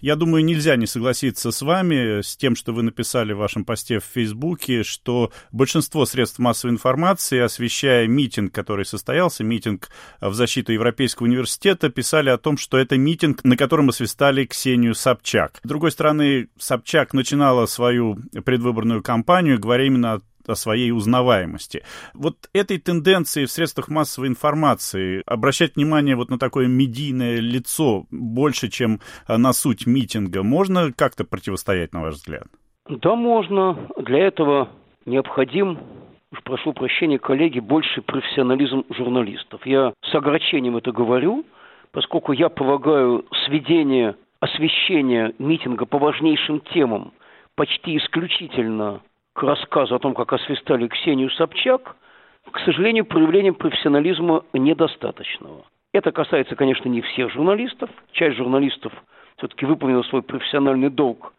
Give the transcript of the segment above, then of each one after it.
Я думаю, нельзя не согласиться с вами, с тем, что вы написали в вашем посте в Фейсбуке, что большинство средств массовой информации, освещая митинг, который состоялся, митинг в защиту Европейского университета, писали о том, что это митинг, на котором освистали Ксению Собчак. С другой стороны, Собчак начинала свою предвыборную кампанию, говоря именно о своей узнаваемости. Вот этой тенденции в средствах массовой информации обращать внимание вот на такое медийное лицо больше, чем на суть митинга, можно как-то противостоять, на ваш взгляд? Да, можно. Для этого необходим уж прошу прощения, коллеги, больше профессионализм журналистов. Я с огорчением это говорю, поскольку я полагаю сведение освещения митинга по важнейшим темам почти исключительно к рассказу о том, как освистали Ксению Собчак, к сожалению, проявлением профессионализма недостаточного. Это касается, конечно, не всех журналистов. Часть журналистов все-таки выполнила свой профессиональный долг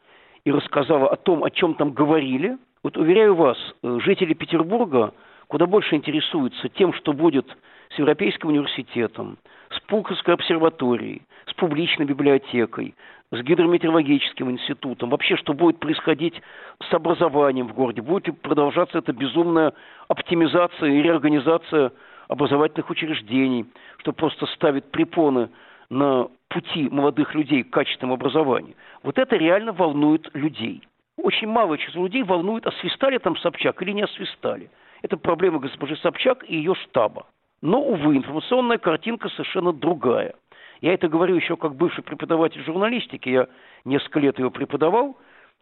и рассказала о том, о чем там говорили. Вот уверяю вас, э, жители Петербурга куда больше интересуются тем, что будет с Европейским университетом, с Пулковской обсерваторией, с публичной библиотекой, с гидрометеорологическим институтом, вообще, что будет происходить с образованием в городе, будет ли продолжаться эта безумная оптимизация и реорганизация образовательных учреждений, что просто ставит препоны на пути молодых людей к качественному образованию. Вот это реально волнует людей. Очень малое число людей волнует, освистали там Собчак или не освистали. Это проблема госпожи Собчак и ее штаба. Но, увы, информационная картинка совершенно другая – я это говорю еще как бывший преподаватель журналистики. Я несколько лет его преподавал,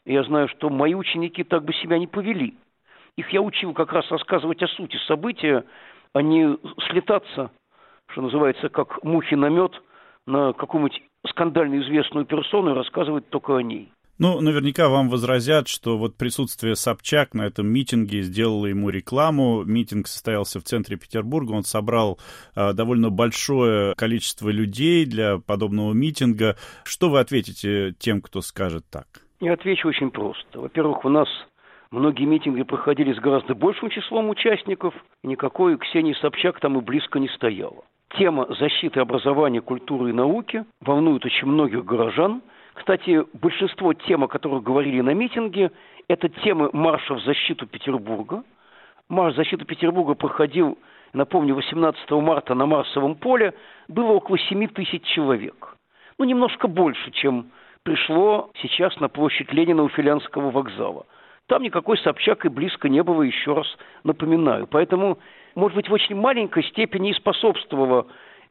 и я знаю, что мои ученики так бы себя не повели. Их я учил как раз рассказывать о сути события, а не слетаться, что называется, как мухи на мед, на какую-нибудь скандально известную персону и рассказывать только о ней. Ну, наверняка вам возразят, что вот присутствие Собчак на этом митинге сделало ему рекламу. Митинг состоялся в центре Петербурга, он собрал э, довольно большое количество людей для подобного митинга. Что вы ответите тем, кто скажет так? Я отвечу очень просто. Во-первых, у нас многие митинги проходили с гораздо большим числом участников, никакой Ксении Собчак там и близко не стояла. Тема защиты образования, культуры и науки волнует очень многих горожан – кстати, большинство тем, о которых говорили на митинге, это темы марша в защиту Петербурга. Марш в защиту Петербурга проходил, напомню, 18 марта на Марсовом поле. Было около 7 тысяч человек. Ну, немножко больше, чем пришло сейчас на площадь Ленина у Филянского вокзала. Там никакой Собчак и близко не было, еще раз напоминаю. Поэтому, может быть, в очень маленькой степени и способствовало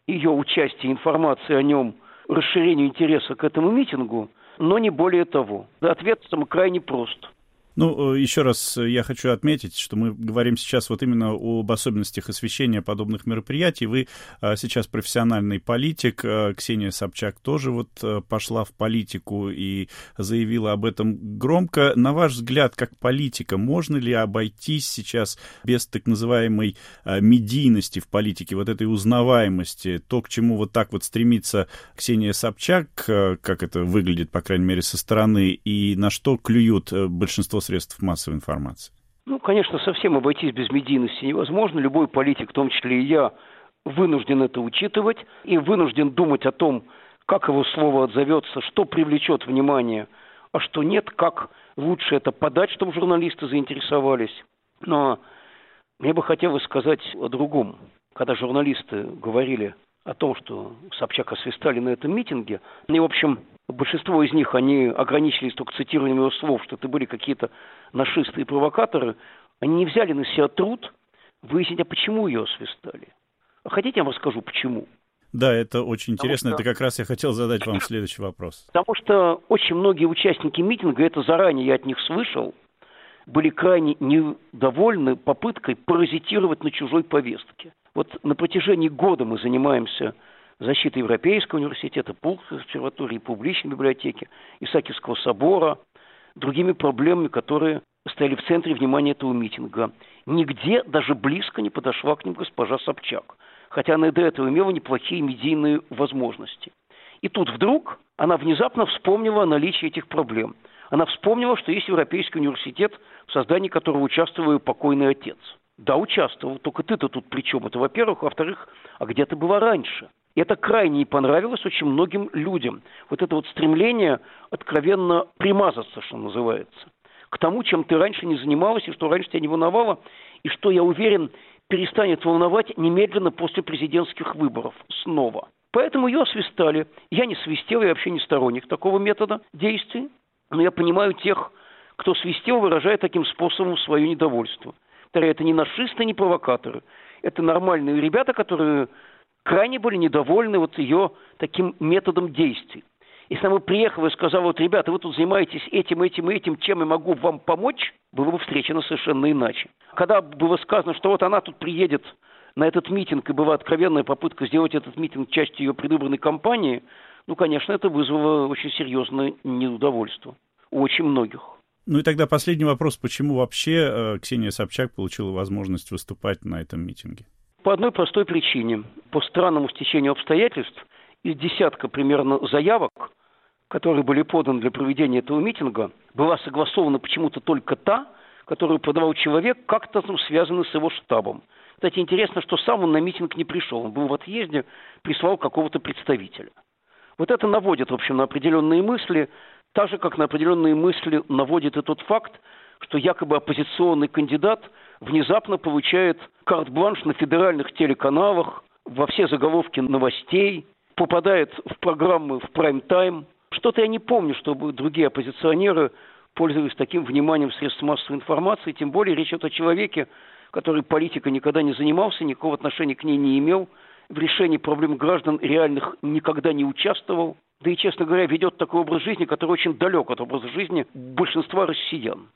ее участие, информации о нем – расширению интереса к этому митингу, но не более того. Ответ там крайне прост. Ну, э, еще раз я хочу отметить, что мы говорим сейчас вот именно об особенностях освещения подобных мероприятий. Вы э, сейчас профессиональный политик, э, Ксения Собчак тоже вот пошла в политику и заявила об этом громко. На ваш взгляд, как политика, можно ли обойтись сейчас без так называемой медийности в политике, вот этой узнаваемости, то, к чему вот так вот стремится Ксения Собчак, как это выглядит, по крайней мере, со стороны, и на что клюют большинство средств массовой информации? Ну, конечно, совсем обойтись без медийности невозможно. Любой политик, в том числе и я, вынужден это учитывать и вынужден думать о том, как его слово отзовется, что привлечет внимание, а что нет, как лучше это подать, чтобы журналисты заинтересовались. Но мне бы хотелось сказать о другом. Когда журналисты говорили о том, что Собчак освистали на этом митинге, и, в общем, большинство из них, они ограничились только цитированием его слов, что это были какие-то нашисты и провокаторы, они не взяли на себя труд выяснить, а почему ее освистали. А хотите, я вам расскажу, почему? Да, это очень интересно. Что... Это как раз я хотел задать вам следующий вопрос. Потому что очень многие участники митинга, это заранее я от них слышал, были крайне недовольны попыткой паразитировать на чужой повестке. Вот на протяжении года мы занимаемся защиты Европейского университета, Пулковской обсерватории, публичной библиотеки, Исаакиевского собора, другими проблемами, которые стояли в центре внимания этого митинга. Нигде даже близко не подошла к ним госпожа Собчак, хотя она и до этого имела неплохие медийные возможности. И тут вдруг она внезапно вспомнила о наличии этих проблем. Она вспомнила, что есть Европейский университет, в создании которого участвовал ее покойный отец. Да, участвовал, только ты-то тут при чем? Это во-первых. Во-вторых, а где ты была раньше? И это крайне не понравилось очень многим людям. Вот это вот стремление откровенно примазаться, что называется, к тому, чем ты раньше не занималась, и что раньше тебя не волновало, и что, я уверен, перестанет волновать немедленно после президентских выборов снова. Поэтому ее освистали. Я не свистел, я вообще не сторонник такого метода действий. Но я понимаю тех, кто свистел, выражая таким способом свое недовольство. Это не нашисты, не провокаторы. Это нормальные ребята, которые крайне были недовольны вот ее таким методом действий. Если она бы приехала и сказала, вот, ребята, вы тут занимаетесь этим, этим и этим, чем я могу вам помочь, было бы встречено совершенно иначе. Когда было сказано, что вот она тут приедет на этот митинг, и была откровенная попытка сделать этот митинг частью ее предвыборной кампании, ну, конечно, это вызвало очень серьезное неудовольство у очень многих. Ну и тогда последний вопрос. Почему вообще э, Ксения Собчак получила возможность выступать на этом митинге? По одной простой причине. По странному стечению обстоятельств из десятка примерно заявок, которые были поданы для проведения этого митинга, была согласована почему-то только та, которую подавал человек, как-то там связанный с его штабом. Кстати, интересно, что сам он на митинг не пришел. Он был в отъезде, прислал какого-то представителя. Вот это наводит, в общем, на определенные мысли, так же, как на определенные мысли наводит и тот факт, что якобы оппозиционный кандидат внезапно получает карт-бланш на федеральных телеканалах, во все заголовки новостей, попадает в программы в прайм-тайм. Что-то я не помню, чтобы другие оппозиционеры пользовались таким вниманием средств массовой информации, тем более речь идет о человеке, который политикой никогда не занимался, никакого отношения к ней не имел, в решении проблем граждан реальных никогда не участвовал, да и, честно говоря, ведет такой образ жизни, который очень далек от образа жизни большинства россиян.